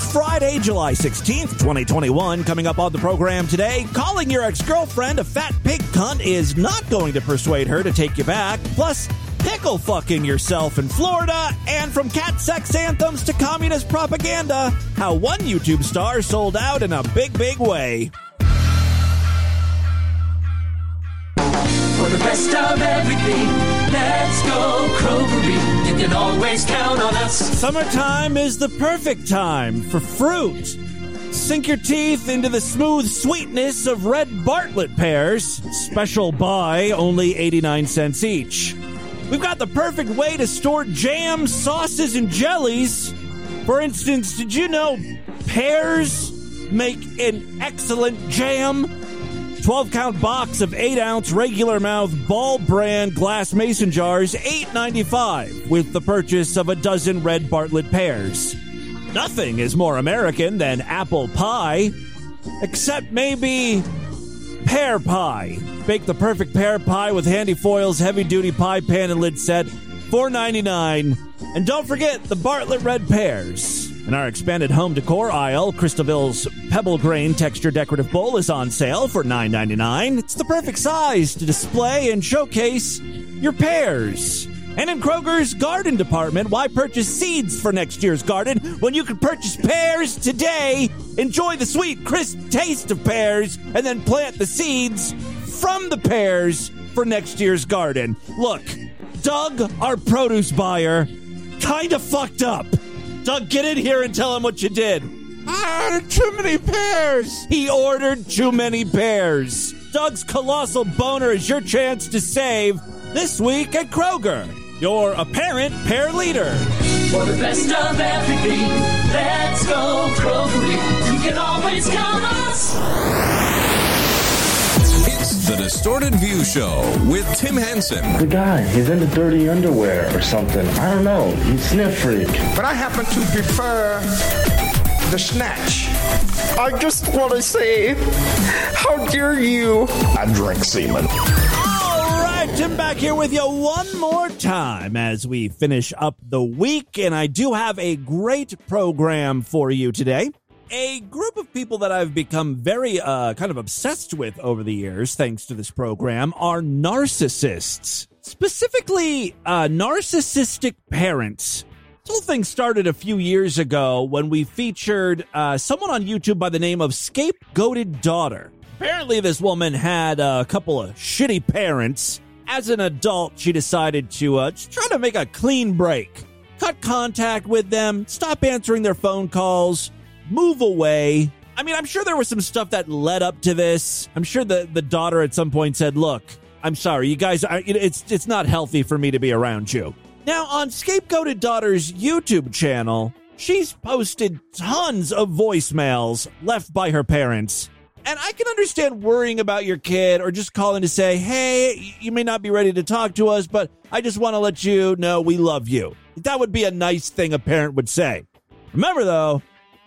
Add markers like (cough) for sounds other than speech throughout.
It's Friday, July 16th, 2021. Coming up on the program today, calling your ex girlfriend a fat pig cunt is not going to persuade her to take you back. Plus, pickle fucking yourself in Florida, and from cat sex anthems to communist propaganda, how one YouTube star sold out in a big, big way. For the best of everything, let's go Krogery. You can always count on us. Summertime is the perfect time for fruit. Sink your teeth into the smooth sweetness of red Bartlett pears. Special buy, only 89 cents each. We've got the perfect way to store jams, sauces, and jellies. For instance, did you know pears make an excellent jam? 12 count box of 8 ounce regular mouth ball brand glass mason jars, $8.95 with the purchase of a dozen red Bartlett pears. Nothing is more American than apple pie, except maybe pear pie. Bake the perfect pear pie with Handy Foils heavy duty pie pan and lid set, $4.99. And don't forget the Bartlett red pears. In our expanded home decor aisle, Christabel's Pebble Grain Texture Decorative Bowl is on sale for $9.99. It's the perfect size to display and showcase your pears. And in Kroger's garden department, why purchase seeds for next year's garden when you can purchase pears today? Enjoy the sweet, crisp taste of pears and then plant the seeds from the pears for next year's garden. Look, Doug, our produce buyer, kind of fucked up. Doug, get in here and tell him what you did. I ordered too many pears. He ordered too many pears. Doug's colossal boner is your chance to save this week at Kroger, your apparent pear leader. For the best of everything, let's go Krogery. You can always count on us. It's the Distorted View Show with Tim Henson. The guy, he's into dirty underwear or something. I don't know. He's sniff freak. But I happen to prefer the snatch. I just want to say, how dare you? I drink semen. All right, Tim back here with you one more time as we finish up the week. And I do have a great program for you today. A group of people that I've become very uh, kind of obsessed with over the years, thanks to this program, are narcissists. Specifically, uh, narcissistic parents. This whole thing started a few years ago when we featured uh, someone on YouTube by the name of Scapegoated Daughter. Apparently, this woman had a couple of shitty parents. As an adult, she decided to uh, try to make a clean break, cut contact with them, stop answering their phone calls, move away. I mean, I'm sure there was some stuff that led up to this. I'm sure the the daughter at some point said, "Look, I'm sorry, you guys. Are, it's it's not healthy for me to be around you." Now, on Scapegoated Daughter's YouTube channel, she's posted tons of voicemails left by her parents. And I can understand worrying about your kid or just calling to say, hey, you may not be ready to talk to us, but I just want to let you know we love you. That would be a nice thing a parent would say. Remember, though,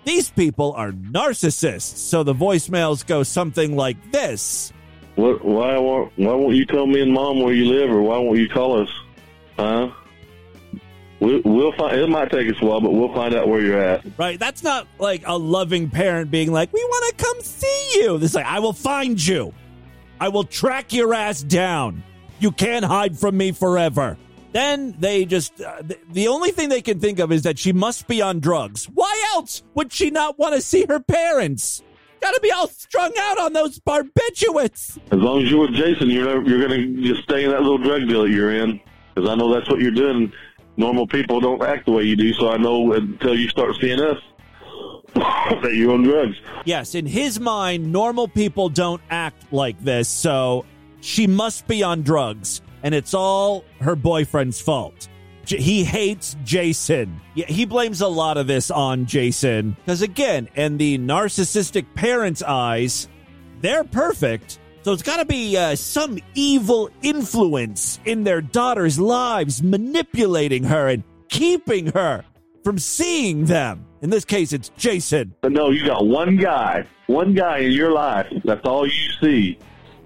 these people are narcissists, so the voicemails go something like this. What, why won't why won't you tell me and mom where you live, or why won't you call us? Huh? We'll, we'll find. It might take us a while, but we'll find out where you're at. Right? That's not like a loving parent being like, "We want to come see you." This like, "I will find you. I will track your ass down. You can't hide from me forever." Then they just uh, th- the only thing they can think of is that she must be on drugs. Why else would she not want to see her parents? Got to be all strung out on those barbiturates. As long as you're with Jason, you're never, you're to just stay in that little drug deal that you're in. Because I know that's what you're doing. Normal people don't act the way you do, so I know until you start seeing us (coughs) that you're on drugs. Yes, in his mind, normal people don't act like this, so she must be on drugs, and it's all her boyfriend's fault. J- he hates Jason. Yeah, he blames a lot of this on Jason because, again, in the narcissistic parents' eyes, they're perfect. So it's got to be uh, some evil influence in their daughter's lives, manipulating her and keeping her from seeing them. In this case, it's Jason. But no, you got one guy, one guy in your life. That's all you see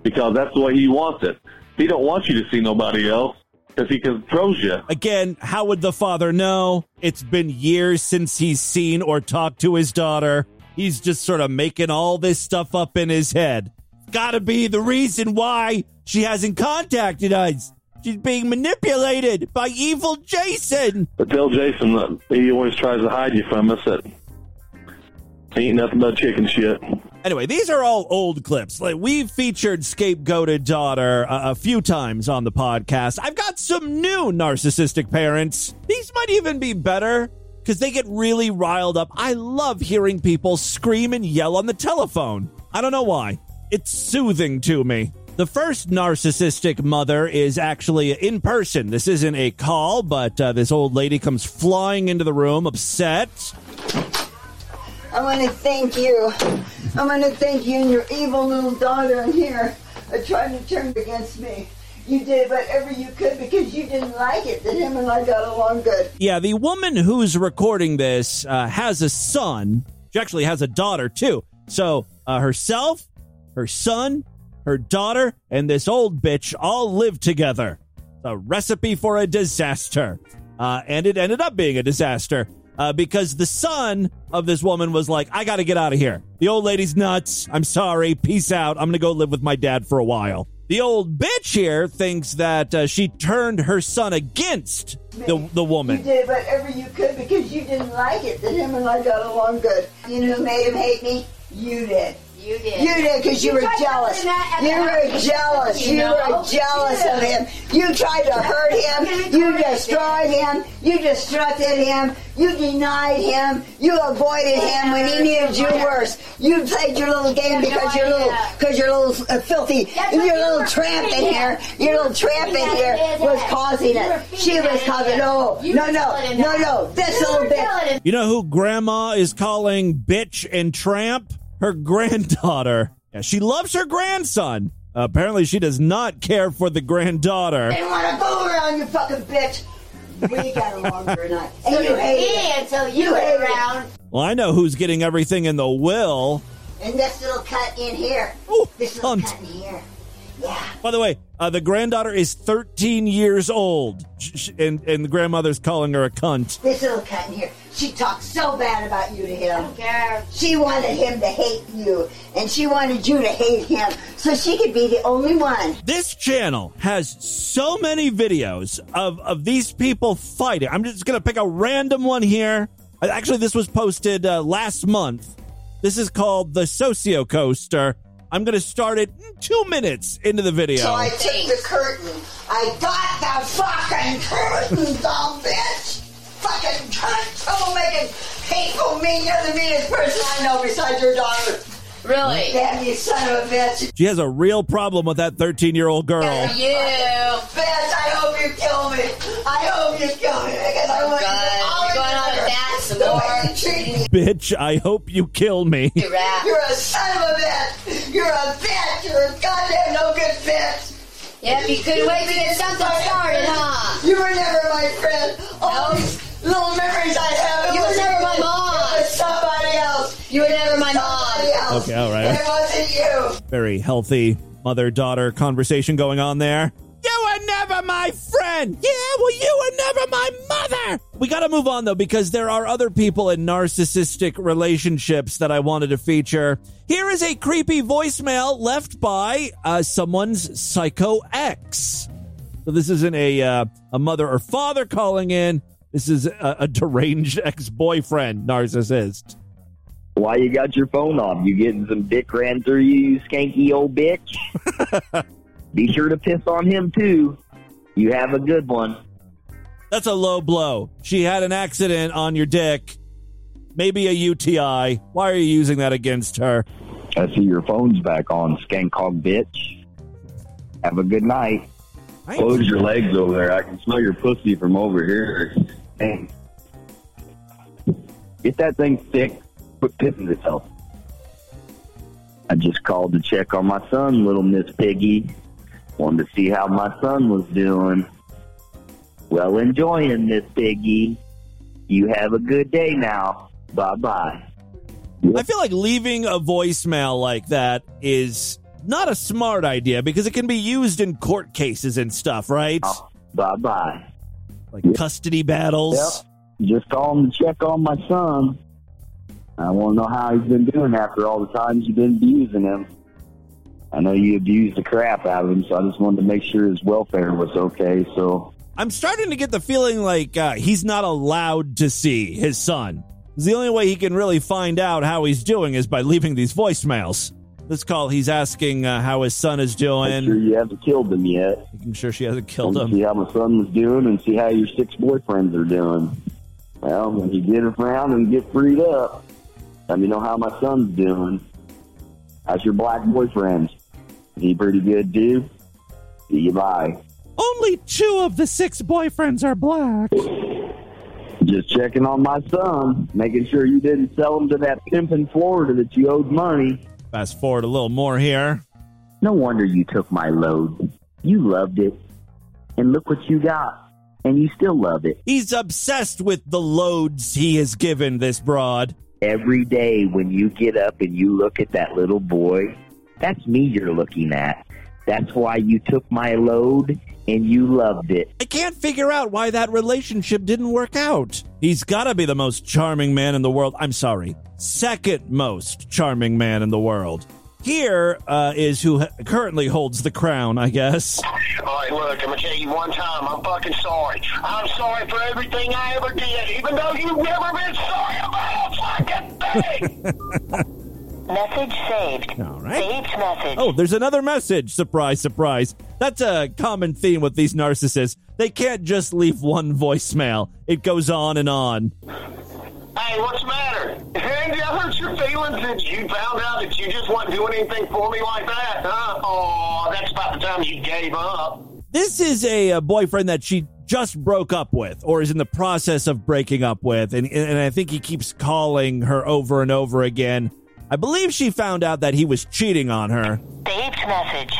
because that's the way he wants it. He don't want you to see nobody else. because he controls you. Again, how would the father know? It's been years since he's seen or talked to his daughter. He's just sort of making all this stuff up in his head. Gotta be the reason why she hasn't contacted us. She's being manipulated by evil Jason. But tell Jason that he always tries to hide you from us. That he ain't nothing but chicken shit. Anyway, these are all old clips. Like we've featured scapegoated daughter a, a few times on the podcast. I've got some new narcissistic parents. These might even be better because they get really riled up. I love hearing people scream and yell on the telephone. I don't know why. It's soothing to me. The first narcissistic mother is actually in person. This isn't a call, but uh, this old lady comes flying into the room, upset. I want to thank you. I want to thank you and your evil little daughter in here are trying to turn against me. You did whatever you could because you didn't like it that him and I got along good. Yeah, the woman who's recording this uh, has a son. She actually has a daughter too. So uh, herself, her son, her daughter, and this old bitch all live together. A recipe for a disaster. Uh, and it ended up being a disaster uh, because the son of this woman was like, I got to get out of here. The old lady's nuts. I'm sorry. Peace out. I'm going to go live with my dad for a while. The old bitch here thinks that uh, she turned her son against the, the woman. You did whatever you could because you didn't like it that him and I got along good. You know who made him hate me? You did. You did. You did because you, You were jealous. put him at- at You were jealous. You You were jealous You of him. You tried to hurt him. You destroyed him. You destructed him. You denied him. You avoided him when he needed you worse. You played your little game You have no because you're little, because you're little uh, filthy. That's Your what little were tramp in feeding here. Your little tramp in here was causing it. She was causing. in No, no, no, no, no. This You little were bitch. telling him. You know who grandma is calling bitch and tramp? Her granddaughter. Yeah, she loves her grandson. apparently, she does not care for the granddaughter. didn't want to go around, you fucking bitch. We got along for a night. (laughs) And So you did hated me it. until you You were around. Well, I know who's getting everything in the will. And this little cut in here. Ooh, this little cunt. cut in here. Yeah. By the way, uh, the granddaughter is 13 years old, sh- sh- and, and the grandmother's calling her a cunt. This little cunt here. She talked so bad about you to I him. don't care. She wanted him to hate you, and she wanted you to hate him, so she could be the only one. This channel has so many videos of, of these people fighting. I'm just going to pick a random one here. Uh, Actually, this was posted uh, last month. This is called the Socio Coaster. I'm going to start it two minutes into the video. So I took the curtain. I got the fucking curtain, (laughs) dumb bitch. Fucking troublemaking, hateful, mean. You're the meanest person I know besides your daughter. Really? Damn you, son of a bitch. she has a real problem with that 13 year old girl. You. Bitch, I hope you kill me. I hope you kill me because I want God, you to you're going on with that some more. you treat me. Bitch, I hope you kill me. You rat. You're a son of a bitch. You're a bitch. You're a goddamn no good bitch. Yep, you couldn't wait to get something started, huh? You were never my friend. All No. these little memories I have. it You were never my mom. It was somebody else. You were never my Somebody mom. Okay, all right. It wasn't you. Very healthy mother daughter conversation going on there. You were never my friend. Yeah, well, you were never my mother. We got to move on though because there are other people in narcissistic relationships that I wanted to feature. Here is a creepy voicemail left by uh, someone's psycho ex. So this isn't a uh, a mother or father calling in. This is a, a deranged ex boyfriend narcissist. Why you got your phone off? You getting some dick ran through you, you skanky old bitch? (laughs) Be sure to piss on him too. You have a good one. That's a low blow. She had an accident on your dick, maybe a UTI. Why are you using that against her? I see your phone's back on, skank hog bitch. Have a good night. Close your legs over there. I can smell your pussy from over here. Hey. Get that thing Quit pissing itself. I just called to check on my son, little Miss Piggy. Wanted to see how my son was doing. Well, enjoying Miss Piggy. You have a good day now. Bye bye. I feel like leaving a voicemail like that is not a smart idea because it can be used in court cases and stuff, right? Oh, bye bye. Like custody battles. Yep. Just calling to check on my son. I want to know how he's been doing after all the times you've been abusing him. I know you abused the crap out of him, so I just wanted to make sure his welfare was okay. So I'm starting to get the feeling like uh, he's not allowed to see his son. The only way he can really find out how he's doing is by leaving these voicemails. This call, he's asking uh, how his son is make sure doing, you haven't killed him yet. making sure she hasn't killed him. see how my son was doing and see how your six boyfriends are doing. Well, when you get around and get freed up, let me know how my son's doing. How's your black boyfriend? Is he pretty good dude? See you bye. Only two of the six boyfriends are black. Just checking on my son, making sure you didn't sell him to that pimp in Florida that you owed money. Fast forward a little more here. No wonder you took my load. You loved it. And look what you got. And you still love it. He's obsessed with the loads he has given this broad. Every day when you get up and you look at that little boy, that's me you're looking at. That's why you took my load and you loved it. I can't figure out why that relationship didn't work out. He's got to be the most charming man in the world. I'm sorry, second most charming man in the world. Here uh, is who ha- currently holds the crown, I guess. All right, look, I'm gonna tell you one time. I'm fucking sorry. I'm sorry for everything I ever did, even though you've never been sorry about a fucking thing. (laughs) Message saved. All right. Saved message. Oh, there's another message. Surprise, surprise. That's a common theme with these narcissists. They can't just leave one voicemail, it goes on and on. Hey, what's the matter? And did I hurt your feelings that you found out that you just wasn't doing anything for me like that, huh? Oh, that's about the time you gave up. This is a, uh boyfriend that she just broke up with or is in the process of breaking up with. And, and I think he keeps calling her over and over again. I believe she found out that he was cheating on her. Saved message.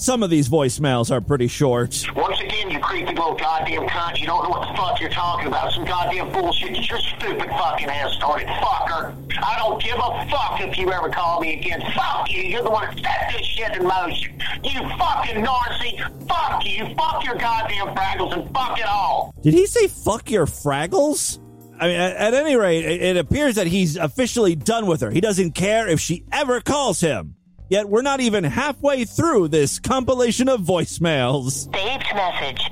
Some of these voicemails are pretty short. Once again, you creepy little goddamn cunt. You don't know what the fuck you're talking about. Some goddamn bullshit that your stupid fucking ass started, fucker. I don't give a fuck if you ever call me again. Fuck you. You're the one that set this shit in motion. You fucking Narcy. Fuck you. Fuck your goddamn Fraggles and fuck it all. Did he say fuck your Fraggles? I mean, at, any rate, it appears that he's officially done with her. He doesn't care if she ever calls him. Yet we're not even halfway through this compilation of voicemails. Saved message.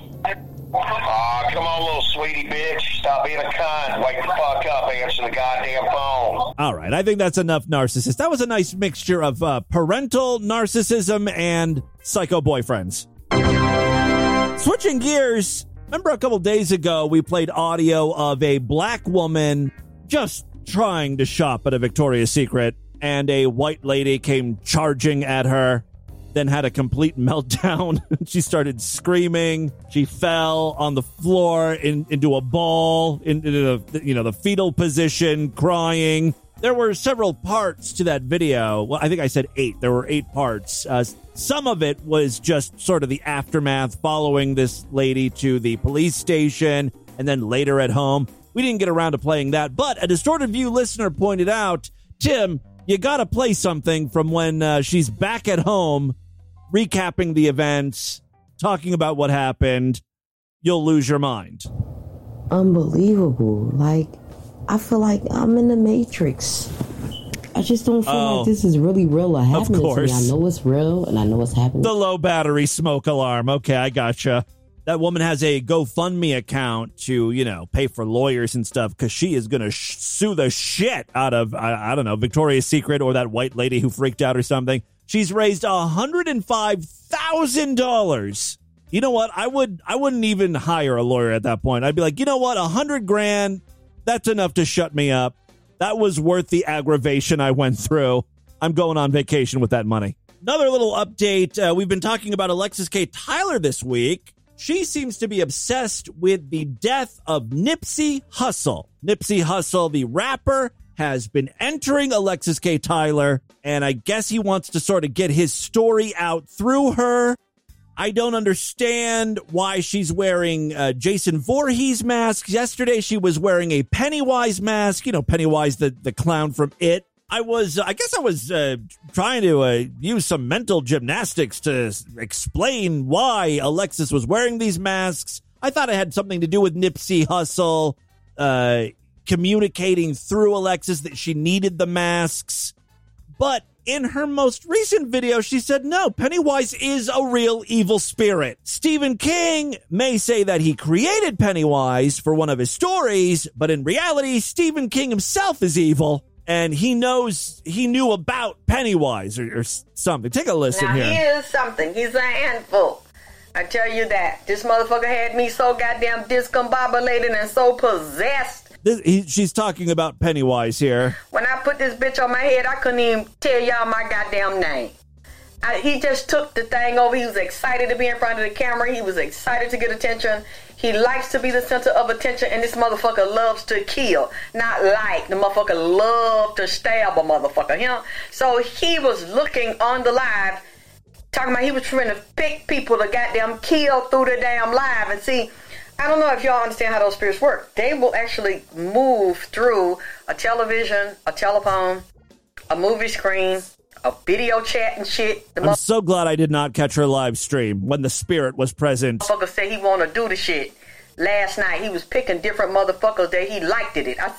Aw, come on, little sweetie bitch. Stop being a cunt. Wake the fuck up. Answer the goddamn phone. All right, I think that's enough narcissist. That was a nice mixture of uh, parental narcissism and psycho boyfriends. Switching gears, remember a couple days ago we played audio of a black woman just trying to shop at a Victoria's Secret, and a white lady came charging at her, then had a complete (laughs) meltdown. (laughs) she started screaming. She fell on the floor in, into a ball, into the you know the fetal position, crying. There were several parts to that video. Well, I think I said eight. There were eight parts. Uh, some of it was just sort of the aftermath following this lady to the police station and then later at home. We didn't get around to playing that, but a distorted view listener pointed out, Tim, you got to play something from when uh, she's back at home, recapping the events, talking about what happened. You'll lose your mind. unbelievable. Like, I feel like I'm in the Matrix. I just don't feel Oh. like this is really real or happening to me. I know it's real and I know it's happening. The low battery smoke alarm. Okay, I gotcha. That woman has a GoFundMe account to, you know, pay for lawyers and stuff because she is going to sh- sue the shit out of, I, I don't know, Victoria's Secret or that white lady who freaked out or something. She's raised $105,000. You know what? I would, I wouldn't even hire a lawyer at that point. I'd be like, you know what? A hundred grand, that's enough to shut me up. That was worth the aggravation I went through. I'm going on vacation with that money. Another little update. Uh, we've been talking about Alexis K. Tyler this week. She seems to be obsessed with the death of Nipsey Hussle. Nipsey Hussle, the rapper, has been entering Alexis K. Tyler, and I guess he wants to sort of get his story out through her. I don't understand why she's wearing uh, Jason Voorhees mask. Yesterday she was wearing a Pennywise mask. You know, Pennywise, the, the clown from It. I was, I guess I was uh, trying to uh, use some mental gymnastics to explain why Alexis was wearing these masks. I thought it had something to do with Nipsey Hussle uh, communicating through Alexis that she needed the masks. But in her most recent video, she said, no, Pennywise is a real evil spirit. Stephen King may say that he created Pennywise for one of his stories, but in reality, Stephen King himself is evil. And he knows, he knew about Pennywise or, or something. Take a listen now here. he is something. He's a handful. I tell you that. This motherfucker had me so goddamn discombobulated and so possessed. This, he, she's talking about Pennywise here. When I put this bitch on my head, I couldn't even tell y'all my goddamn name. I, he just took the thing over. He was excited to be in front of the camera. He was excited to get attention. He likes to be the center of attention, and this motherfucker loves to kill. Not like the motherfucker love to stab a motherfucker. You know? So he was looking on the live, talking about he was trying to pick people to goddamn kill through the damn live. And see, I don't know if y'all understand how those spirits work. They will actually move through a television, a telephone, a movie screen, a video chat and shit. The I'm so glad I did not catch her live stream when the spirit was present. motherfucker said he want to do the shit. Last night he was picking different motherfuckers that he liked it. I,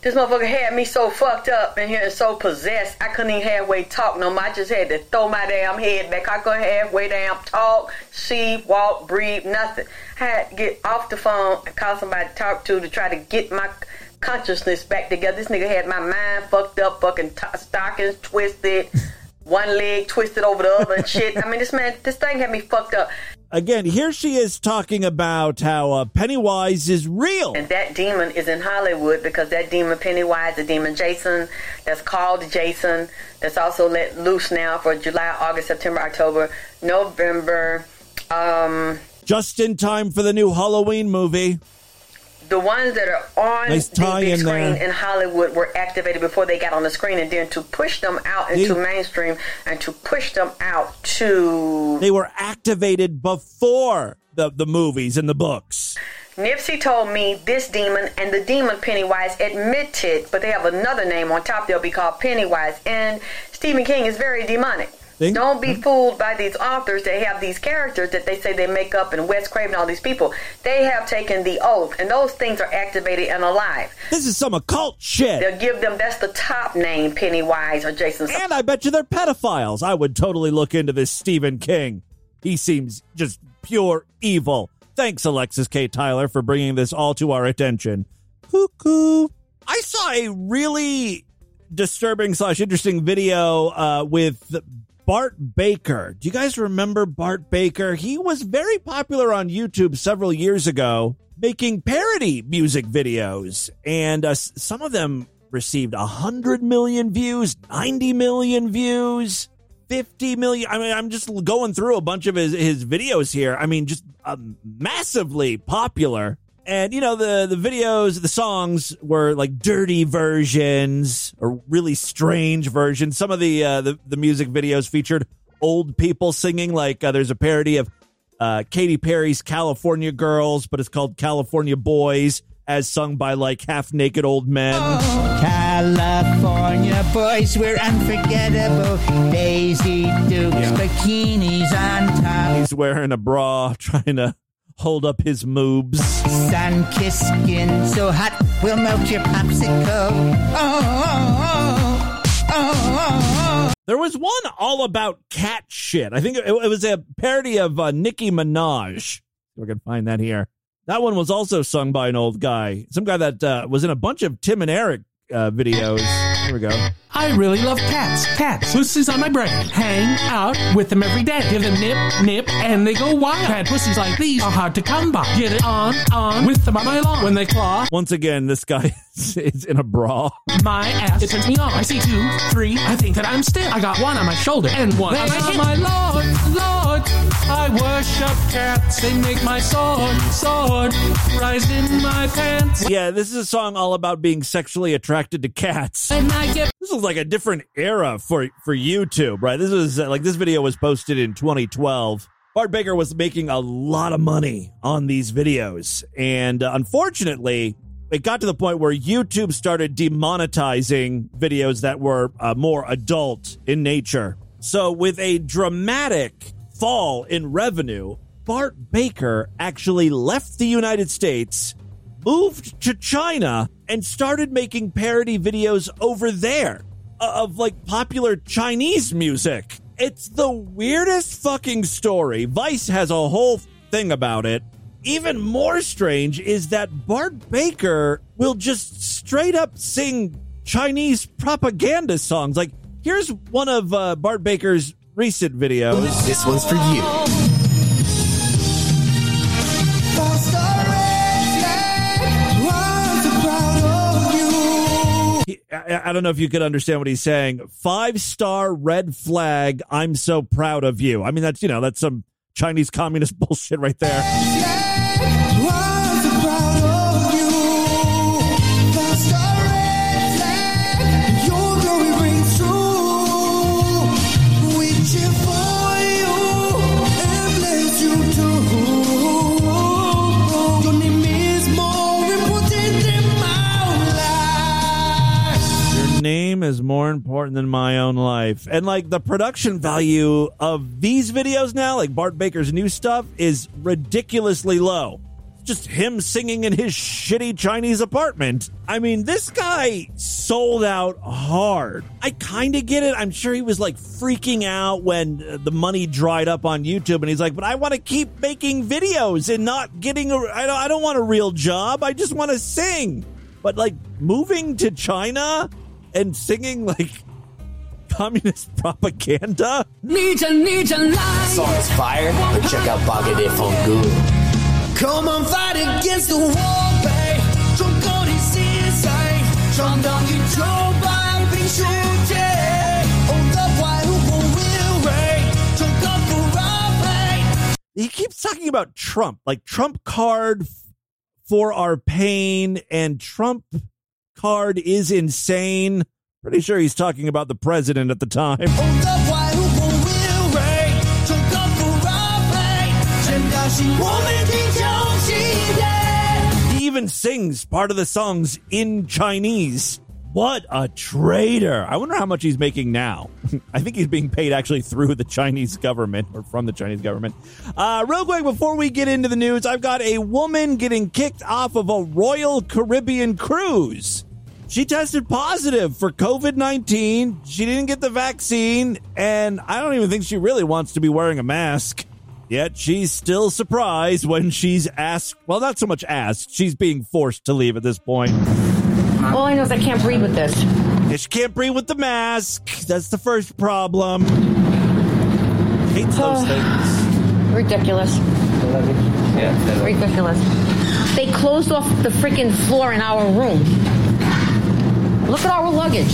this motherfucker had me so fucked up in here and so possessed, I couldn't even halfway talk no more. I just had to throw my damn head back. I couldn't halfway damn talk, see, walk, breathe, nothing. I had to get off the phone and call somebody to talk to to try to get my consciousness back together. This nigga had my mind fucked up, fucking t- stockings twisted, (laughs) one leg twisted over the other and shit. I mean, this man, this thing had me fucked up. Again, here she is talking about how uh, Pennywise is real. And that demon is in Hollywood because that demon Pennywise, the demon Jason, that's called Jason, that's also let loose now for July, August, September, October, November. Um, Just in time for the new Halloween movie. The ones that are on Nice the big screen there. in Hollywood were activated before they got on the screen, and then to push them out into They- mainstream and to push them out to They were activated before the, the movies and the books. Nipsey told me this demon and the demon Pennywise admitted, but they have another name on top. They'll be called Pennywise. And Stephen King is very demonic. Think- Don't be fooled by these authors They have these characters that they say they make up and Wes Craven, all these people. They have taken the oath, and those things are activated and alive. This is some occult shit. They'll give them that's the top name, Pennywise or Jason. And I bet you they're pedophiles. I would totally look into this Stephen King. He seems just pure evil. Thanks, Alexis K. Tyler, for bringing this all to our attention. Cuckoo. I saw a really disturbing slash interesting video uh, with Bart Baker. Do you guys remember Bart Baker? He was very popular on YouTube several years ago, making parody music videos, and uh, some of them received 100 million views, 90 million views. 50 million. I mean, I'm just going through a bunch of his, his videos here. I mean, just um, massively popular. And you know the the videos, the songs were like dirty versions or really strange versions. Some of the uh, the, the music videos featured old people singing. Like uh, there's a parody of uh, Katy Perry's "California Girls," but it's called "California Boys," as sung by like half naked old men. California boys, we're unforgettable. Daisy Dukes, bikinis on top. He's wearing a bra, (laughs) trying to hold up his moobs. Sun kissed skin so hot, we'll melt your popsicle. Oh, oh, oh, oh, oh. There was one all about cat shit. I think it, it was a parody of uh, Nicki Minaj. We can find that here. That one was also sung by an old guy, some guy that uh, was in a bunch of Tim and Eric uh, videos. Here we go. I really love cats. Cats. Pussies on my brain. Hang out with them every day. Give them nip, nip, and they go wild. Cat pussies like these are hard to come by. Get it on, on with them on my lawn. When they claw Once again, this guy (laughs) is, is in a bra. my ass, it turns me on. I see two, three. I think that I'm still. I got one on my shoulder and one They on my are hip. my Lord, Lord. I worship cats. They make my sword, sword rise in my pants. Yeah, this is a song all about being sexually attracted to cats. And I get This is like a different era for for YouTube, right? This is uh, like this video was posted in 2012. Bart Baker was making a lot of money on these videos, and uh, unfortunately, it got to the point where YouTube started demonetizing videos that were uh, more adult in nature. So, with a dramatic fall in revenue, Bart Baker actually left the United States, moved to China, and started making parody videos over there uh, of like popular Chinese music. It's the weirdest fucking story. Vice has a whole thing about it. Even more strange is that Bart Baker will just straight up sing Chinese propaganda songs. Like, here's one of uh, Bart Baker's recent videos. This one's for you. He- I, I don't know if you could understand what he's saying. Five star red flag. I'm so proud of you. I mean, that's, you know, that's some Chinese communist (laughs) bullshit right there. Your name is more important than my own life. And like the production value of these videos now, like Bart Baker's new stuff, is ridiculously low. Just him singing in his shitty Chinese apartment. I mean, this guy sold out hard. I kind of get it. I'm sure he was like freaking out when uh, the money dried up on YouTube, and he's like, "But I want to keep making videos and not getting a. I don't, I don't want a real job. I just want to sing." But like moving to China and singing like communist propaganda? Need to, need to lie. song is fire, but check out Bagade on Google. Come on, fight against the wall, babe. Don't go to CSI. Jump down, you don't buy, be He keeps talking about Trump, like Trump card for our pain and Trump card is insane. Pretty sure he's talking about the president at the time. He even sings part of the songs in Chinese. What a traitor. I wonder how much he's making now. (laughs) I think he's being paid actually through the Chinese government or from the Chinese government. Uh, real quick, before we get into the news, I've got a woman getting kicked off of a Royal Caribbean cruise. She tested positive for COVID 19. She didn't get the vaccine, and I don't even think she really wants to be wearing a mask. Yet she's still surprised when she's asked. Well, not so much asked. She's being forced to leave at this point. All I know is I can't breathe with this. Yeah, She can't breathe with the mask. That's the first problem. Hates those things. Ridiculous. Ridiculous. They closed off the freaking floor in our room. Look at our luggage.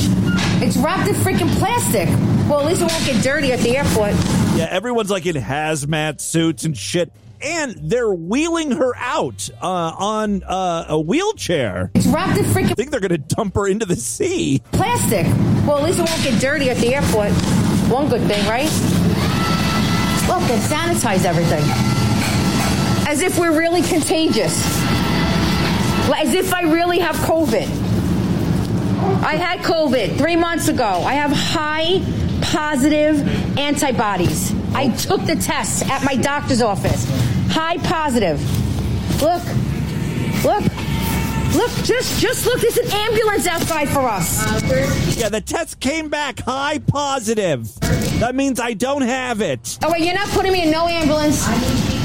It's wrapped in freaking plastic. Well, at least it won't get dirty at the airport. Yeah, everyone's like in hazmat suits and shit. And they're wheeling her out uh, on uh, a wheelchair. It's wrapped in freaking. I think they're going to dump her into the sea. Plastic. Well, at least it won't get dirty at the airport. One good thing, right? Look, they sanitize everything. As if we're really contagious. As if I really have COVID. I had COVID three months ago. I have high positive antibodies. I took the test at my doctor's office. High positive. Look. Look. Look, just just look, there's an ambulance outside for us. Yeah, the test came back high positive. That means I don't have it. Oh wait, you're not putting me in no ambulance.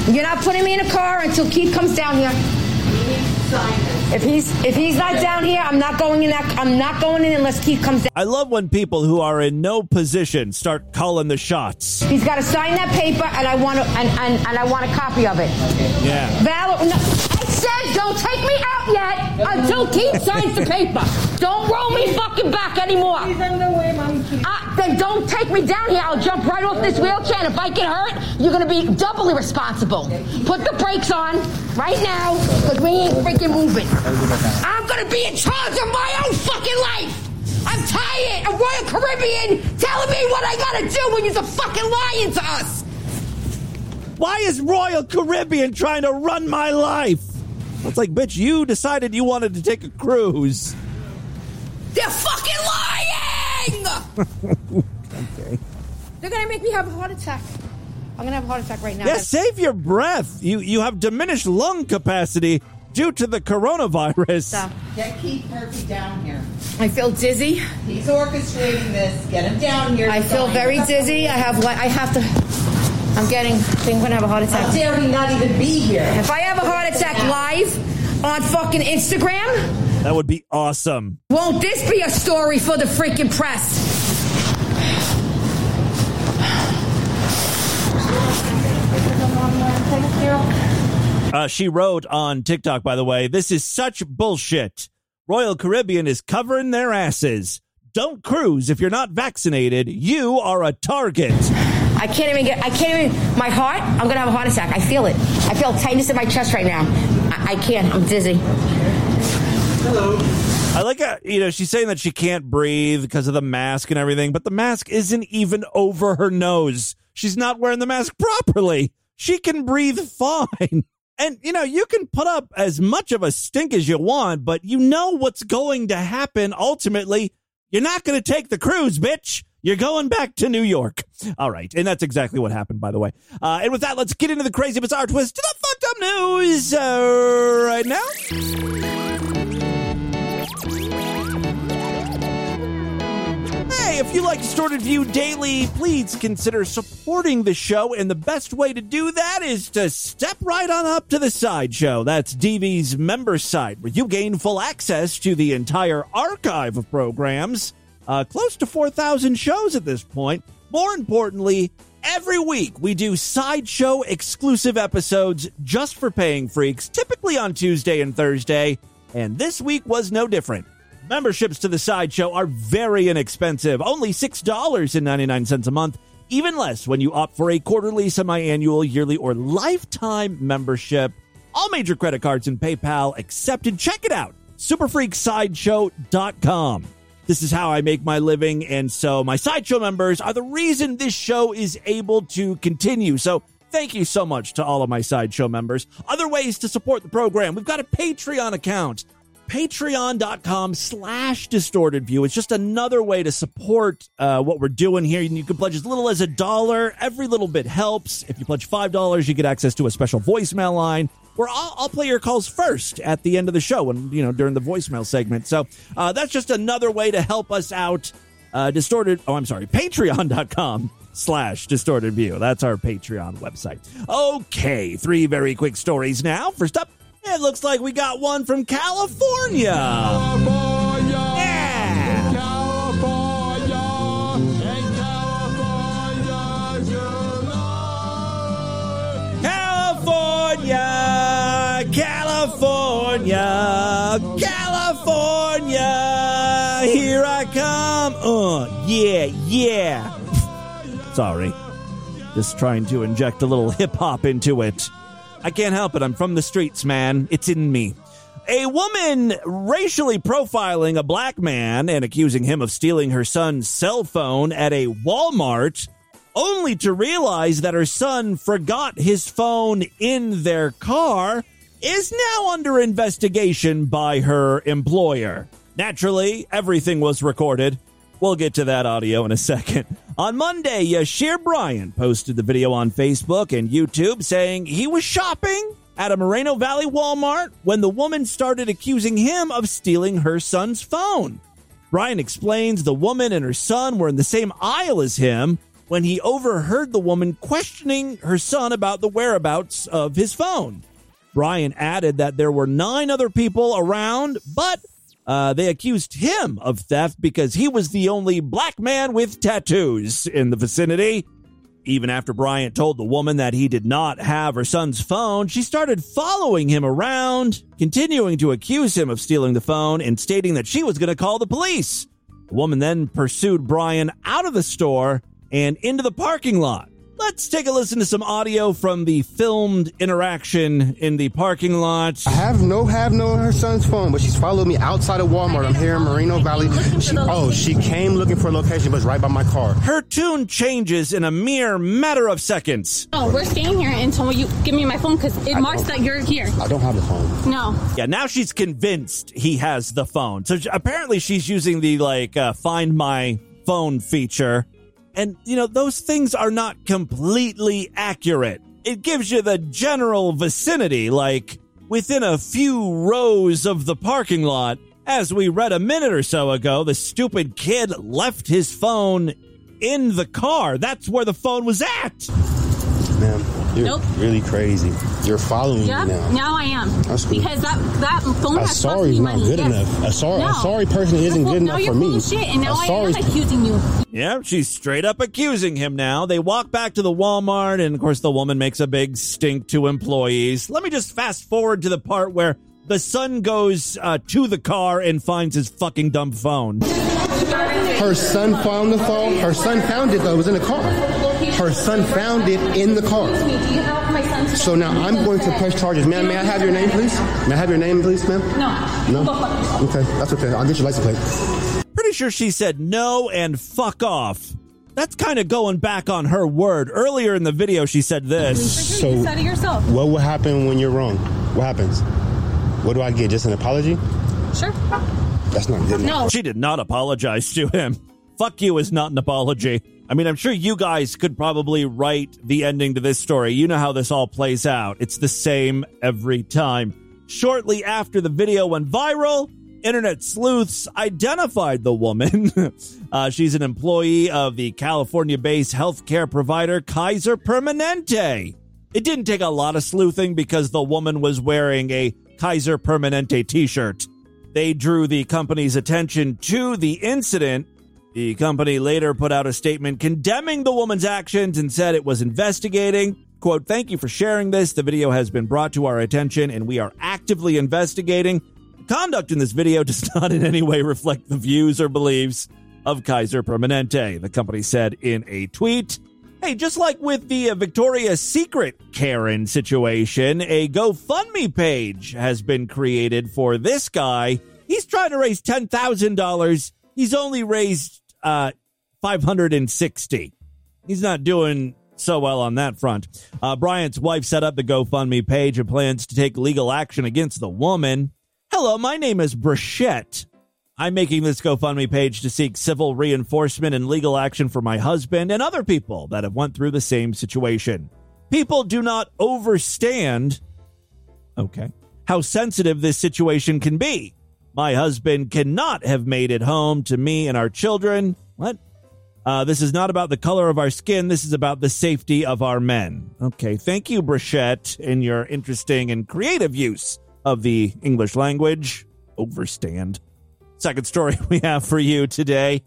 You're not putting me in a car until Keith comes down here. If he's if he's not down here, I'm not going in that. I'm not going in unless Keith comes down. I love when people who are in no position start calling the shots. He's got to sign that paper, and I want to and, and, and I want a copy of it. Yeah. Val, no, don't take me out yet until Keith signs the paper. Don't roll me fucking back anymore. He's on the way, Mom. Uh, then don't take me down here. I'll jump right off this wheelchair, and if I get hurt, you're gonna be doubly responsible. Put the brakes on right now, because we ain't freaking moving. I'm gonna be in charge of my own fucking life. I'm tired of Royal Caribbean telling me what I gotta do when you're fucking lying to us. Why is Royal Caribbean trying to run my life? It's like, bitch, you decided you wanted to take a cruise. They're fucking lying! (laughs) okay. They're gonna make me have a heart attack. I'm gonna have a heart attack right now. Yeah, save your breath. You you have diminished lung capacity due to the coronavirus. Stop. Get Keith Murphy down here. I feel dizzy. He's orchestrating this. Get him down here. I feel very dizzy. I have like I have to. I'm getting. I think I'm gonna have a heart attack. How dare we not even be here? If I have a heart attack live on fucking Instagram, That would be awesome. won't this be a story for the freaking press? Uh, she wrote on TikTok, by the way, this is such bullshit. Royal Caribbean is covering their asses. Don't cruise if you're not vaccinated. You are a target. I can't even get. I can't even. My heart. I'm gonna have a heart attack. I feel it. I feel tightness in my chest right now. I, I can't. I'm dizzy. Hello. I like, uh, you know, she's saying that she can't breathe because of the mask and everything, but the mask isn't even over her nose. She's not wearing the mask properly. She can breathe fine. (laughs) And, you know, you can put up as much of a stink as you want, but you know what's going to happen ultimately. You're not going to take the cruise, bitch. You're going back to New York. All right. And that's exactly what happened, by the way. Uh, and with that, let's get into the crazy, bizarre twist to the fucked up news uh, right now. Hey, if you like Distorted View Daily, please consider supporting the show. And the best way to do that is to step right on up to the sideshow. That's DV's member site, where you gain full access to the entire archive of programs. Uh, close to 4,000 shows at this point. More importantly, every week we do sideshow exclusive episodes just for paying freaks, typically on Tuesday and Thursday. And this week was no different. Memberships to the sideshow are very inexpensive, only $6.99 a month, even less when you opt for a quarterly, semi annual, yearly, or lifetime membership. All major credit cards and PayPal accepted. Check it out superfreaksideshow.com. This is how I make my living, and so my sideshow members are the reason this show is able to continue. So thank you so much to all of my sideshow members. Other ways to support the program we've got a Patreon account. Patreon.com slash distorted view. It's just another way to support uh, what we're doing here. You can pledge as little as a dollar. Every little bit helps. If you pledge five dollars you get access to a special voicemail line where I'll, I'll play your calls first at the end of the show and you know during the voicemail segment so uh, that's just another way to help us out uh, distorted oh i'm sorry patreon.com slash distorted view that's our patreon website okay three very quick stories now first up it looks like we got one from California. Yeah. California. California. California, California, California, here I come. Uh, yeah, yeah. Sorry. Just trying to inject a little hip hop into it. I can't help it. I'm from the streets, man. It's in me. A woman racially profiling a black man and accusing him of stealing her son's cell phone at a Walmart, only to realize that her son forgot his phone in their car, is now under investigation by her employer. Naturally, everything was recorded. We'll get to that audio in a second. On Monday, Yashir Bryant posted the video on Facebook and YouTube saying he was shopping at a Moreno Valley Walmart when the woman started accusing him of stealing her son's phone. Bryant explains the woman and her son were in the same aisle as him when he overheard the woman questioning her son about the whereabouts of his phone. Bryant added that there were nine other people around, but uh, they accused him of theft because he was the only black man with tattoos in the vicinity. Even after Bryant told the woman that he did not have her son's phone, she started following him around, continuing to accuse him of stealing the phone and stating that she was going to call the police. The woman then pursued Bryant out of the store and into the parking lot, Let's take a listen to some audio from the filmed interaction in the parking lot. I have no have no her son's phone, but she's followed me outside of Walmart. I'm here in Moreno Valley. She, oh, she came looking for a location, but it's right by my car. Her tune changes in a mere matter of seconds. Oh, we're staying here until you give me my phone because it I marks that you're here. I don't have the phone. No. Yeah, now she's convinced he has the phone. So apparently she's using the like uh, find my phone feature. And you know, those things are not completely accurate. It gives you the general vicinity like within a few rows of the parking lot. As we read a minute or so ago, the stupid kid left his phone in the car. That's where the phone was at. Ma'am, you're Nope. really crazy. You're following Yeah, me now. now I am. That's cool. Because that that phone A has cost sorry me is not money. good Yes. enough. A sorry, No. a sorry person isn't (laughs) Well, good now enough you're for me. shit, and now A I sorry am accusing you. Yeah, she's straight up accusing him now. They walk back to the Walmart, and of course, the woman makes a big stink to employees. Let me just fast forward to the part where the son goes uh, to the car and finds his fucking dumb phone. Her son found the phone. Her son found it though. It was in the car. Her son found it in the car. Do you have my son's So now I'm going to press charges. Ma'am, may I have your name, please? May I have your name, please, ma'am? No. No? Okay, that's okay. I'll get your license plate. Pretty sure she said no and fuck off. That's kind of going back on her word. Earlier in the video, she said this. So, you said it yourself. what will happen when you're wrong? What happens? What do I get? Just an apology? Sure. That's not good enough. She did not apologize to him. Fuck you is not an apology. I mean, I'm sure you guys could probably write the ending to this story. You know how this all plays out. It's the same every time. Shortly after the video went viral, internet sleuths identified the woman. (laughs) uh, she's an employee of the California based healthcare provider Kaiser Permanente. It didn't take a lot of sleuthing because the woman was wearing a Kaiser Permanente t shirt. They drew the company's attention to the incident. The company later put out a statement condemning the woman's actions and said it was investigating. Quote, thank you for sharing this. The video has been brought to our attention and we are actively investigating. The conduct in this video does (laughs) not in any way reflect the views or beliefs of Kaiser Permanente, the company said in a tweet. Hey, just like with the uh, Victoria's Secret Karen situation, a GoFundMe page has been created for this guy. He's trying to raise $10,000. He's only raised uh, 560. He's not doing so well on that front. Uh, Bryant's wife set up the GoFundMe page and plans to take legal action against the woman. Hello, my name is Brichette. I'm making this GoFundMe page to seek civil reinforcement and legal action for my husband and other people that have went through the same situation. People do not overstand, okay, how sensitive this situation can be. My husband cannot have made it home to me and our children. What? Uh, this is not about the color of our skin. This is about the safety of our men. Okay. Thank you, Brichette, in your interesting and creative use of the English language. Overstand. Second story (laughs) we have for you today.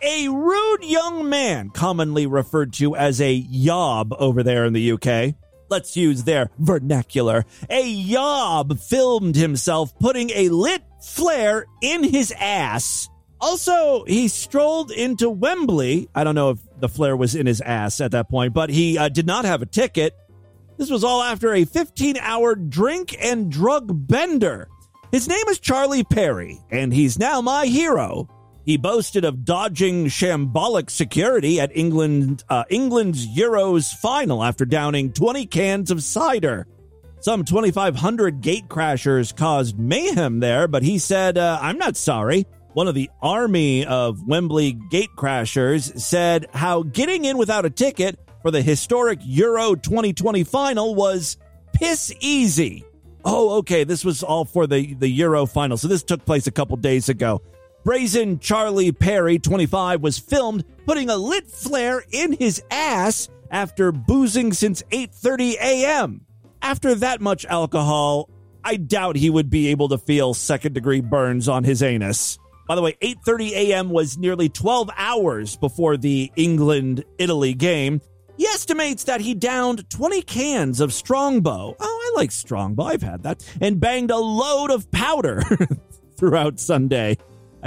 A rude young man, commonly referred to as a yob over there in the UK. Let's use their vernacular. A yob filmed himself putting a lit flare in his ass. Also, he strolled into Wembley. I don't know if the flare was in his ass at that point, but he uh, did not have a ticket. This was all after a 15 hour drink and drug bender. His name is Charlie Perry, and he's now my hero. He boasted of dodging shambolic security at England, uh, England's Euros final after downing 20 cans of cider. Some 2,500 gate crashers caused mayhem there, but he said, uh, I'm not sorry. One of the army of Wembley gate crashers said how getting in without a ticket for the historic Euro 2020 final was piss easy. Oh, okay. This was all for the, the Euro final. So this took place a couple days ago. Brazen Charlie Perry, 25, was filmed putting a lit flare in his ass after boozing since 8:30 a.m. After that much alcohol, I doubt he would be able to feel second-degree burns on his anus. By the way, 8:30 a.m. was nearly 12 hours before the England-Italy game. He estimates that he downed 20 cans of Strongbow. Oh, I like Strongbow. I've had that. And banged a load of powder (laughs) throughout Sunday.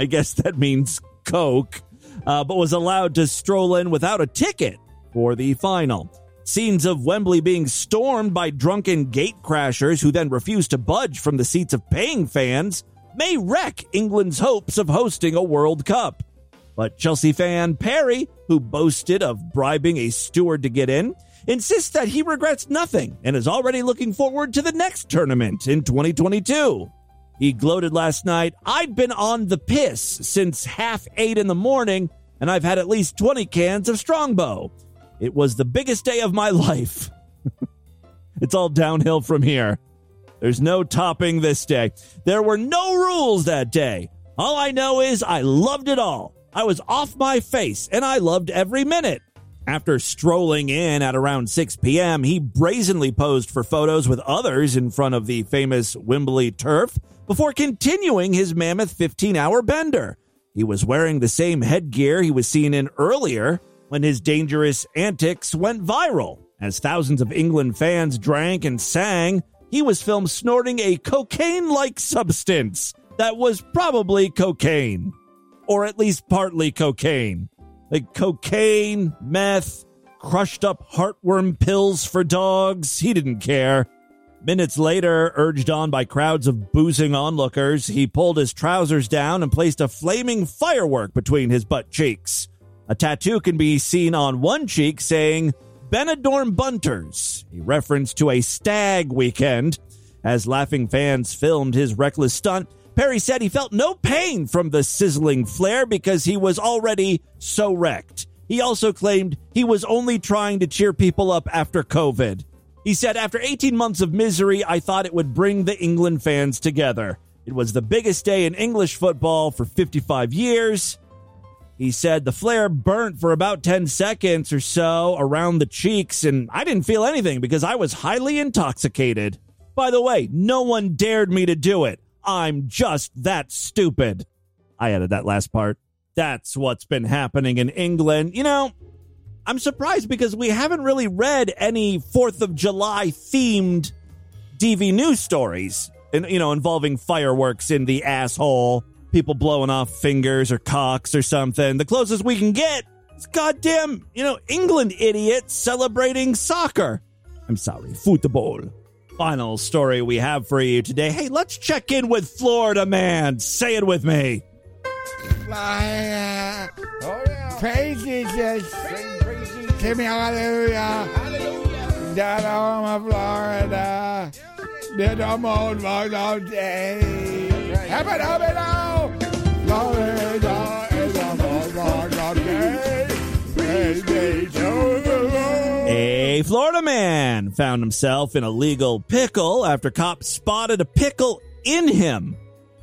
I guess that means Coke. Uh, but was allowed to stroll in without a ticket for the final. Scenes of Wembley being stormed by drunken gate crashers who then refuse to budge from the seats of paying fans may wreck England's hopes of hosting a World Cup. But Chelsea fan Perry, who boasted of bribing a steward to get in, insists that he regrets nothing and is already looking forward to the next tournament in 2022. He gloated last night, I'd been on the piss since half eight in the morning, and I've had at least 20 cans of Strongbow. It was the biggest day of my (laughs) life. (laughs) it's all downhill from here. There's no topping this day. There were no rules that day. All I know is I loved it all. I was off my face and I loved every minute. After strolling in at around 6 p.m., he brazenly posed for photos with others in front of the famous Wembley turf before continuing his mammoth 15 hour bender. He was wearing the same headgear he was seen in earlier when his dangerous antics went viral. As thousands of England fans drank and sang, he was filmed snorting a cocaine like substance that was probably cocaine, or at least partly cocaine. Like cocaine, meth, crushed up heartworm pills for dogs. He didn't care. Minutes later, urged on by crowds of boozing onlookers, he pulled his trousers down and placed a flaming firework between his butt cheeks. A tattoo can be seen on one cheek saying, Benidorm Bunters, a reference to a stag weekend. As laughing fans filmed his reckless stunt, Perry said he felt no pain from the sizzling flare because he was already so wrecked. He also claimed he was only trying to cheer people up after COVID. He said, After 18 months of misery, I thought it would bring the England fans together. It was the biggest day in English football for 55 years. He said the flare burnt for about 10 seconds or so around the cheeks, and I didn't feel anything because I was highly intoxicated. By the way, no one dared me to do it. I'm just that stupid. I added that last part. That's what's been happening in England. You know, I'm surprised because we haven't really read any 4th of July themed DV news stories, and you know, involving fireworks in the asshole, people blowing off fingers or cocks or something. The closest we can get is goddamn, you know, England idiots celebrating soccer. I'm sorry, football. Final story we have for you today. Hey, let's check in with Florida man. Say it with me. Fly, Praise Jesus. Give me hallelujah. Hallelujah. Down on Florida. Did the most all day. Heaven, heaven, now. Florida Florida man found himself in a legal pickle after cops spotted a pickle in him.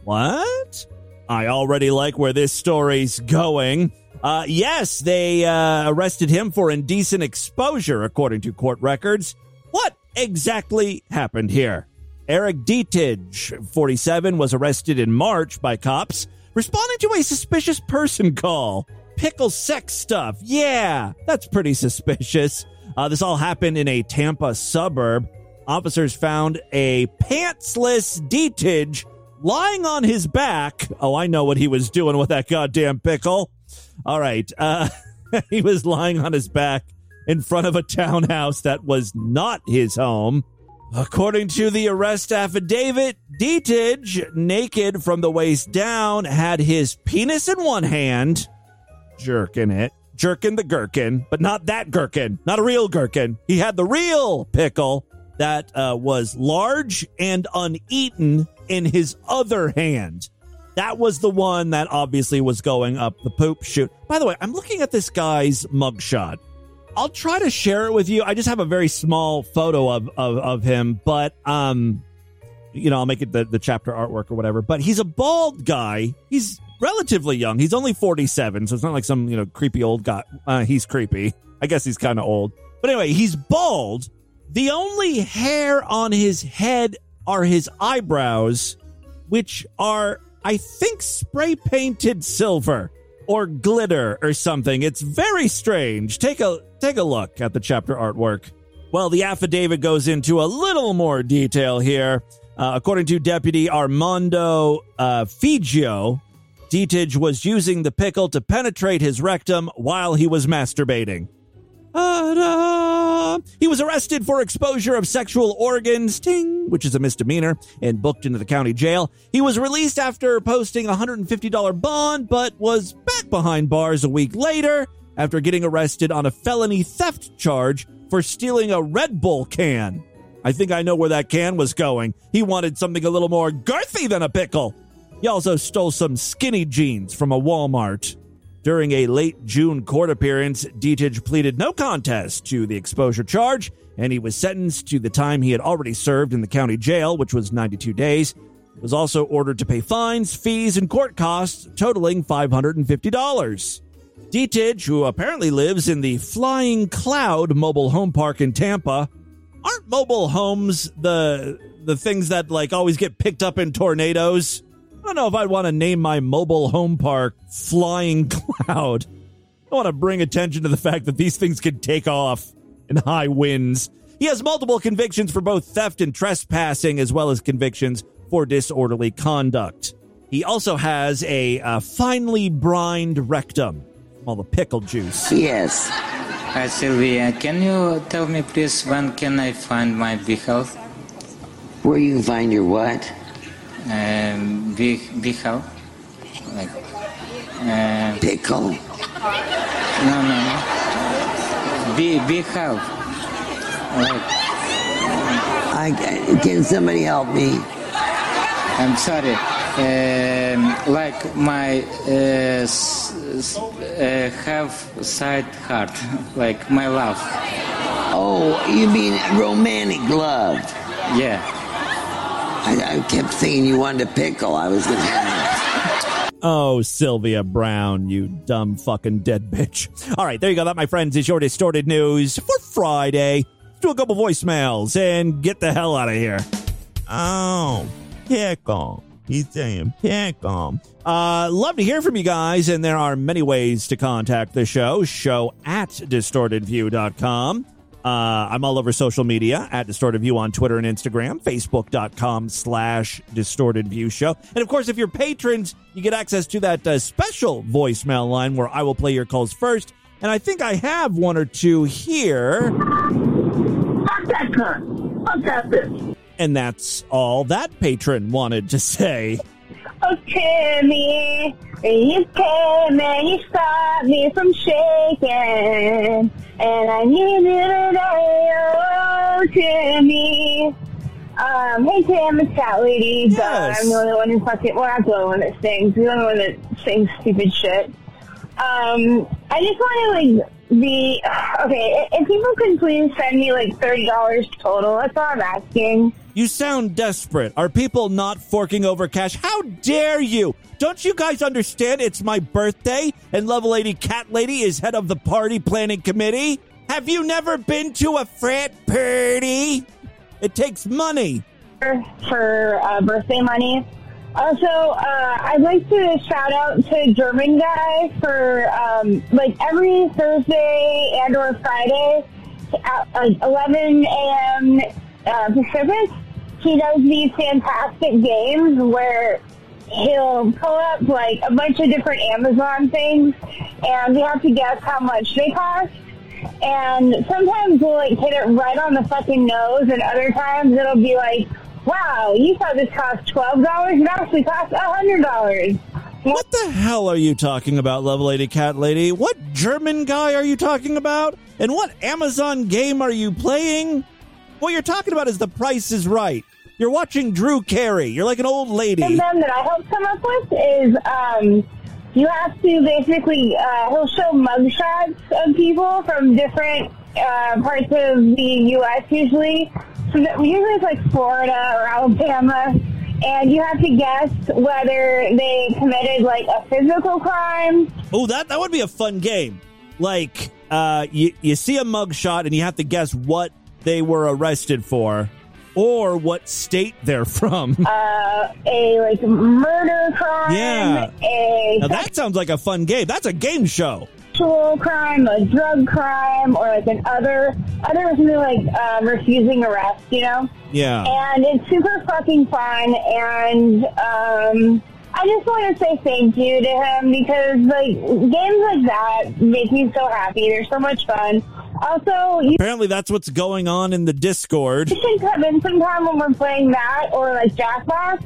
What? I already like where this story's going. Uh, yes, they uh, arrested him for indecent exposure, according to court records. What exactly happened here? Eric Detage, 47, was arrested in March by cops responding to a suspicious person call. Pickle sex stuff. Yeah, that's pretty suspicious. Uh, this all happened in a Tampa suburb. Officers found a pantsless Detage lying on his back. Oh, I know what he was doing with that goddamn pickle. All right. Uh, (laughs) he was lying on his back in front of a townhouse that was not his home. According to the arrest affidavit, Detage, naked from the waist down, had his penis in one hand, jerking it, jerking the gherkin, but not that gherkin, not a real gherkin. He had the real pickle that uh, was large and uneaten in his other hand. That was the one that obviously was going up the poop chute. By the way, I'm looking at this guy's mugshot. I'll try to share it with you. I just have a very small photo of of, of him, but um, you know, I'll make it the, the chapter artwork or whatever. But he's a bald guy. He's relatively young. He's only 47, so it's not like some you know creepy old guy. Uh, he's creepy. I guess he's kind of old. But anyway, he's bald. The only hair on his head are his eyebrows, which are, I think, spray painted silver or glitter or something. It's very strange. Take a take a look at the chapter artwork. Well, the affidavit goes into a little more detail here. Uh, according to Deputy Armando uh, Figio, Detage was using the pickle to penetrate his rectum while he was masturbating. Ta-da! He was arrested for exposure of sexual organs, ting, which is a misdemeanor, and booked into the county jail. He was released after posting a $150 bond, but was back behind bars a week later after getting arrested on a felony theft charge for stealing a Red Bull can. I think I know where that can was going. He wanted something a little more girthy than a pickle. He also stole some skinny jeans from a Walmart. During a late June court appearance, Dietich pleaded no contest to the exposure charge, and he was sentenced to the time he had already served in the county jail, which was 92 days. He was also ordered to pay fines, fees, and court costs totaling $550. Dietich, who apparently lives in the Flying Cloud mobile home park in Tampa, aren't mobile homes the the things that like always get picked up in tornadoes? I don't know if I'd want to name my mobile home park Flying (laughs) Cloud. I want to bring attention to the fact that these things can take off in high winds. He has multiple convictions for both theft and trespassing, as well as convictions for disorderly conduct. He also has a, uh finely brined rectum all the pickle juice. Yes. Hi Sylvia, can you tell me please when can I find my vehicle? Where you can find your what? Um, vehicle. Like. Uh, Pickle. No, no, no. Be vehicle. Like. I, can somebody help me? I'm sorry. Um, like my uh, s- s- uh, half side heart, like my love. Oh, you mean romantic love? Yeah. I, I kept thinking you wanted a pickle. I was going to. Oh, Sylvia Browne, you dumb fucking dead bitch. All right, there you go. That, my friends, is your distorted news for Friday. Let's do a couple voicemails and get the hell out of here. Oh, pickle. He's saying pickle. Uh, love to hear from you guys, and there are many ways to contact the show. Show at distortedview.com. Uh, I'm all over social media at Distorted View on Twitter and Instagram, Facebook.com slash Distorted View Show. And of course, if you're patrons, you get access to that uh, special voicemail line where I will play your calls first. And I think I have one or two here. Fuck that cunt. Fuck that bitch. And that's all that patron wanted to say. Oh, Timmy, you came and you stopped me from shaking. And I need you today, oh, Timmy. Um, hey, Tim, it's Cat Lady. Yes. I'm the only one who fucking, well, I'm the only one that sings. The only one that sings stupid shit. Um, I just want to, like, be, okay, if people could please send me, like, $30 total, that's all I'm asking. You sound desperate. Are people not forking over cash? How dare you? Don't you guys understand it's my birthday and Level 80 Cat Lady is head of the party planning committee? Have you never been to a frat party? It takes money. for uh, birthday money. Also, uh, I'd like to shout out to German guy for um, like every Thursday and or Friday at like 11 a.m. Uh, Pacific. He does these fantastic games where he'll pull up like a bunch of different Amazon things, and we have to guess how much they cost. And sometimes we'll like hit it right on the fucking nose, and other times it'll be like, "Wow, you thought this cost twelve dollars? It actually cost a hundred dollars." What the hell are you talking about, Love Lady Cat Lady? What German guy are you talking about? And what Amazon game are you playing? What you're talking about is The Price is Right. You're watching Drew Carey. You're like an old lady. And then that I helped come up with is um, you have to basically uh, he'll show mugshots of people from different uh, parts of the U.S. Usually, so that, usually it's like Florida or Alabama, and you have to guess whether they committed like a physical crime. Oh, that that would be a fun game. Like, uh, you you see a mugshot and you have to guess what they were arrested for, or what state they're (laughs) from. Uh, a like murder crime, Yeah. a Now that sounds like a fun game. That's a game show. Sexual crime, a drug crime, or like an other other something like um, refusing arrest. You know. Yeah. And it's super fucking fun, and um, I just want to say thank you to him because like games like that make me so happy. They're so much fun. Also, you Apparently, that's what's going on in the Discord. (laughs) You should come in sometime when we're playing that or like Jackbox.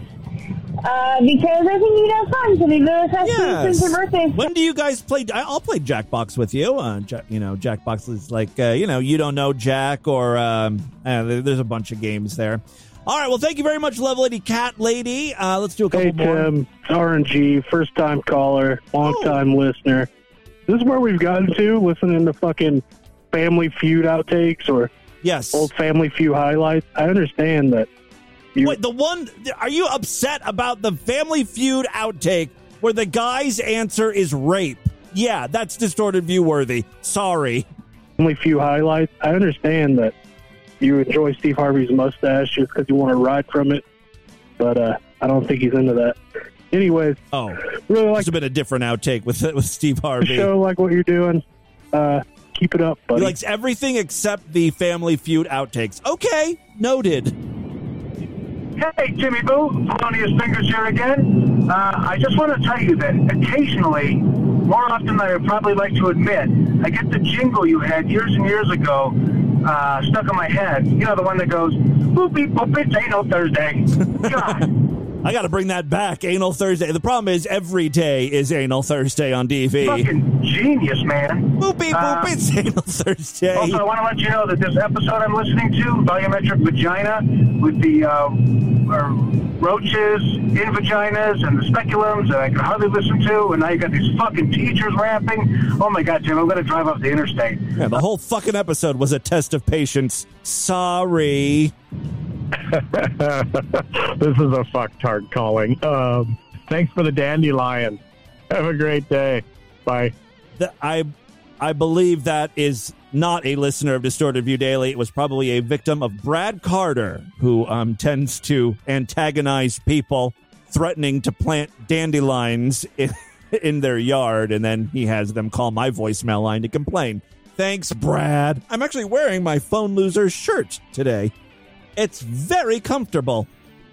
Uh, because I think you'd have fun. So maybe this has to since your birthday. When do you guys play? I- I'll play Jackbox with you. Uh, Ja- you know, Jackbox is like uh, you know, you don't know Jack, or um, uh, there's a bunch of games there. All right. Well, thank you very much, Love Lady Cat Lady. Uh, let's do a couple Hey more. Tim, RNG, first time caller, long time listener. This is where we've gotten to listening to fucking Family Feud outtakes or yes, old Family Feud highlights. I understand that. You, Wait, the one. Are you upset about the Family Feud outtake where the guy's answer is rape? Yeah, that's distorted view worthy. Sorry. Family Feud highlights. I understand that you enjoy Steve Harvey's mustache just because you want to ride from it, but uh, I don't think he's into that. Anyways, oh, really like It's been a different outtake with with Steve Harvey. show, like what you're doing. Uh, keep it up, buddy. He likes everything except the Family Feud outtakes. Okay, noted. Hey, Jimmy Boo, Thelonious Fingers here again. Uh, I just want to tell you that occasionally, more often than I would probably like to admit, I get the jingle you had years and years ago uh, stuck in my head. You know, the one that goes, boop, beep, boop, it's ain't no Thursday. (laughs) God. I got to bring that back. Anal Thursday. The problem is every day is Anal Thursday on DV. Fucking genius, man. Boop, beep, boop, Uh, it's Anal Thursday. Also, I want to let you know that this episode I'm listening to, Volumetric Vagina, with the uh, uh, roaches in vaginas and the speculums that I can hardly listen to, and now you got these fucking teachers rapping. Oh my God, Jim, I'm going to drive off the interstate. Yeah, the whole fucking episode was a test of patience. Sorry. (laughs) this is a fucktard calling. Um, thanks for the dandelion. Have a great day. Bye. Th- I I believe that is not a listener of Distorted View Daily. It was probably a victim of Brad Carter, who um, tends to antagonize people, threatening to plant dandelions in, (laughs) in their yard, and then he has them call my voicemail line to complain. Thanks, Brad. I'm actually wearing my phone loser shirt today. It's very comfortable.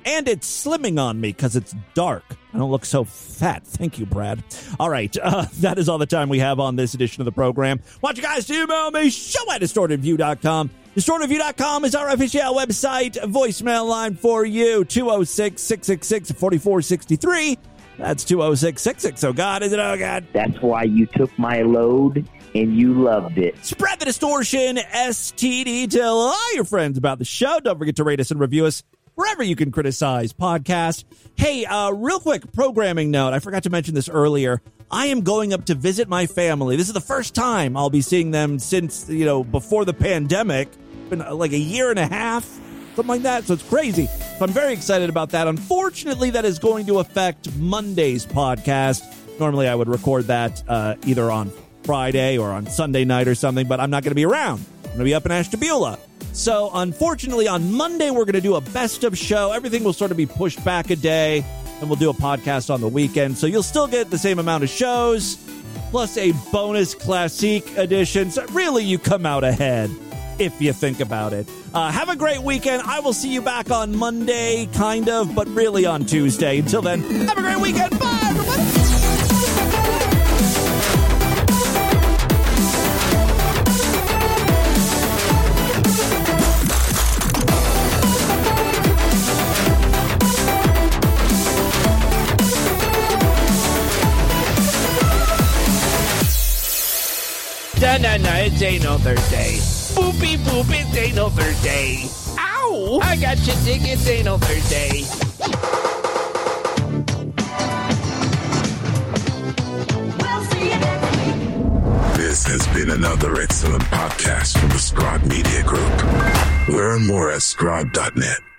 And it's slimming on me because it's dark. I don't look so fat. Thank you, Brad. All right. (laughs) Uh, that is all the time we have on this edition of the program. Want you guys to email me, show at distortedview.com. Distortedview.com is our official website. Voicemail line for you 206 666 4463. That's 206 660. Oh, God, is it? Oh, God. That's why you took my load and you loved it. Spread the distortion, STD. Tell all your friends about the show. Don't forget to rate us and review us wherever you can criticize podcast. Hey, uh, real quick programming note. I forgot to mention this earlier. I am going up to visit my family. This is the first time I'll be seeing them since, you know, before the pandemic. Been uh, like a year and a half, something like that. So it's crazy. So I'm very excited about that. Unfortunately, that is going to affect Monday's podcast. Normally, I would record that uh, either on Friday or on Sunday night or something, but I'm not going to be around. I'm going to be up in Ashtabula. So, unfortunately, on Monday, we're going to do a best of show. Everything will sort of be pushed back a day, and we'll do a podcast on the weekend. So, you'll still get the same amount of shows, plus a bonus classique edition. So, really, you come out ahead if you think about it. Uh, have a great weekend. I will see you back on Monday, kind of, but really on Tuesday. Until then, have a great weekend. Bye, everyone. No, no, no, it ain't no Thursday. Boopy boop, it ain't no Thursday. Ow! I got your tickets, ain't no Thursday. This has been another excellent podcast from the Scribe Media Group. Learn more at scribe.net.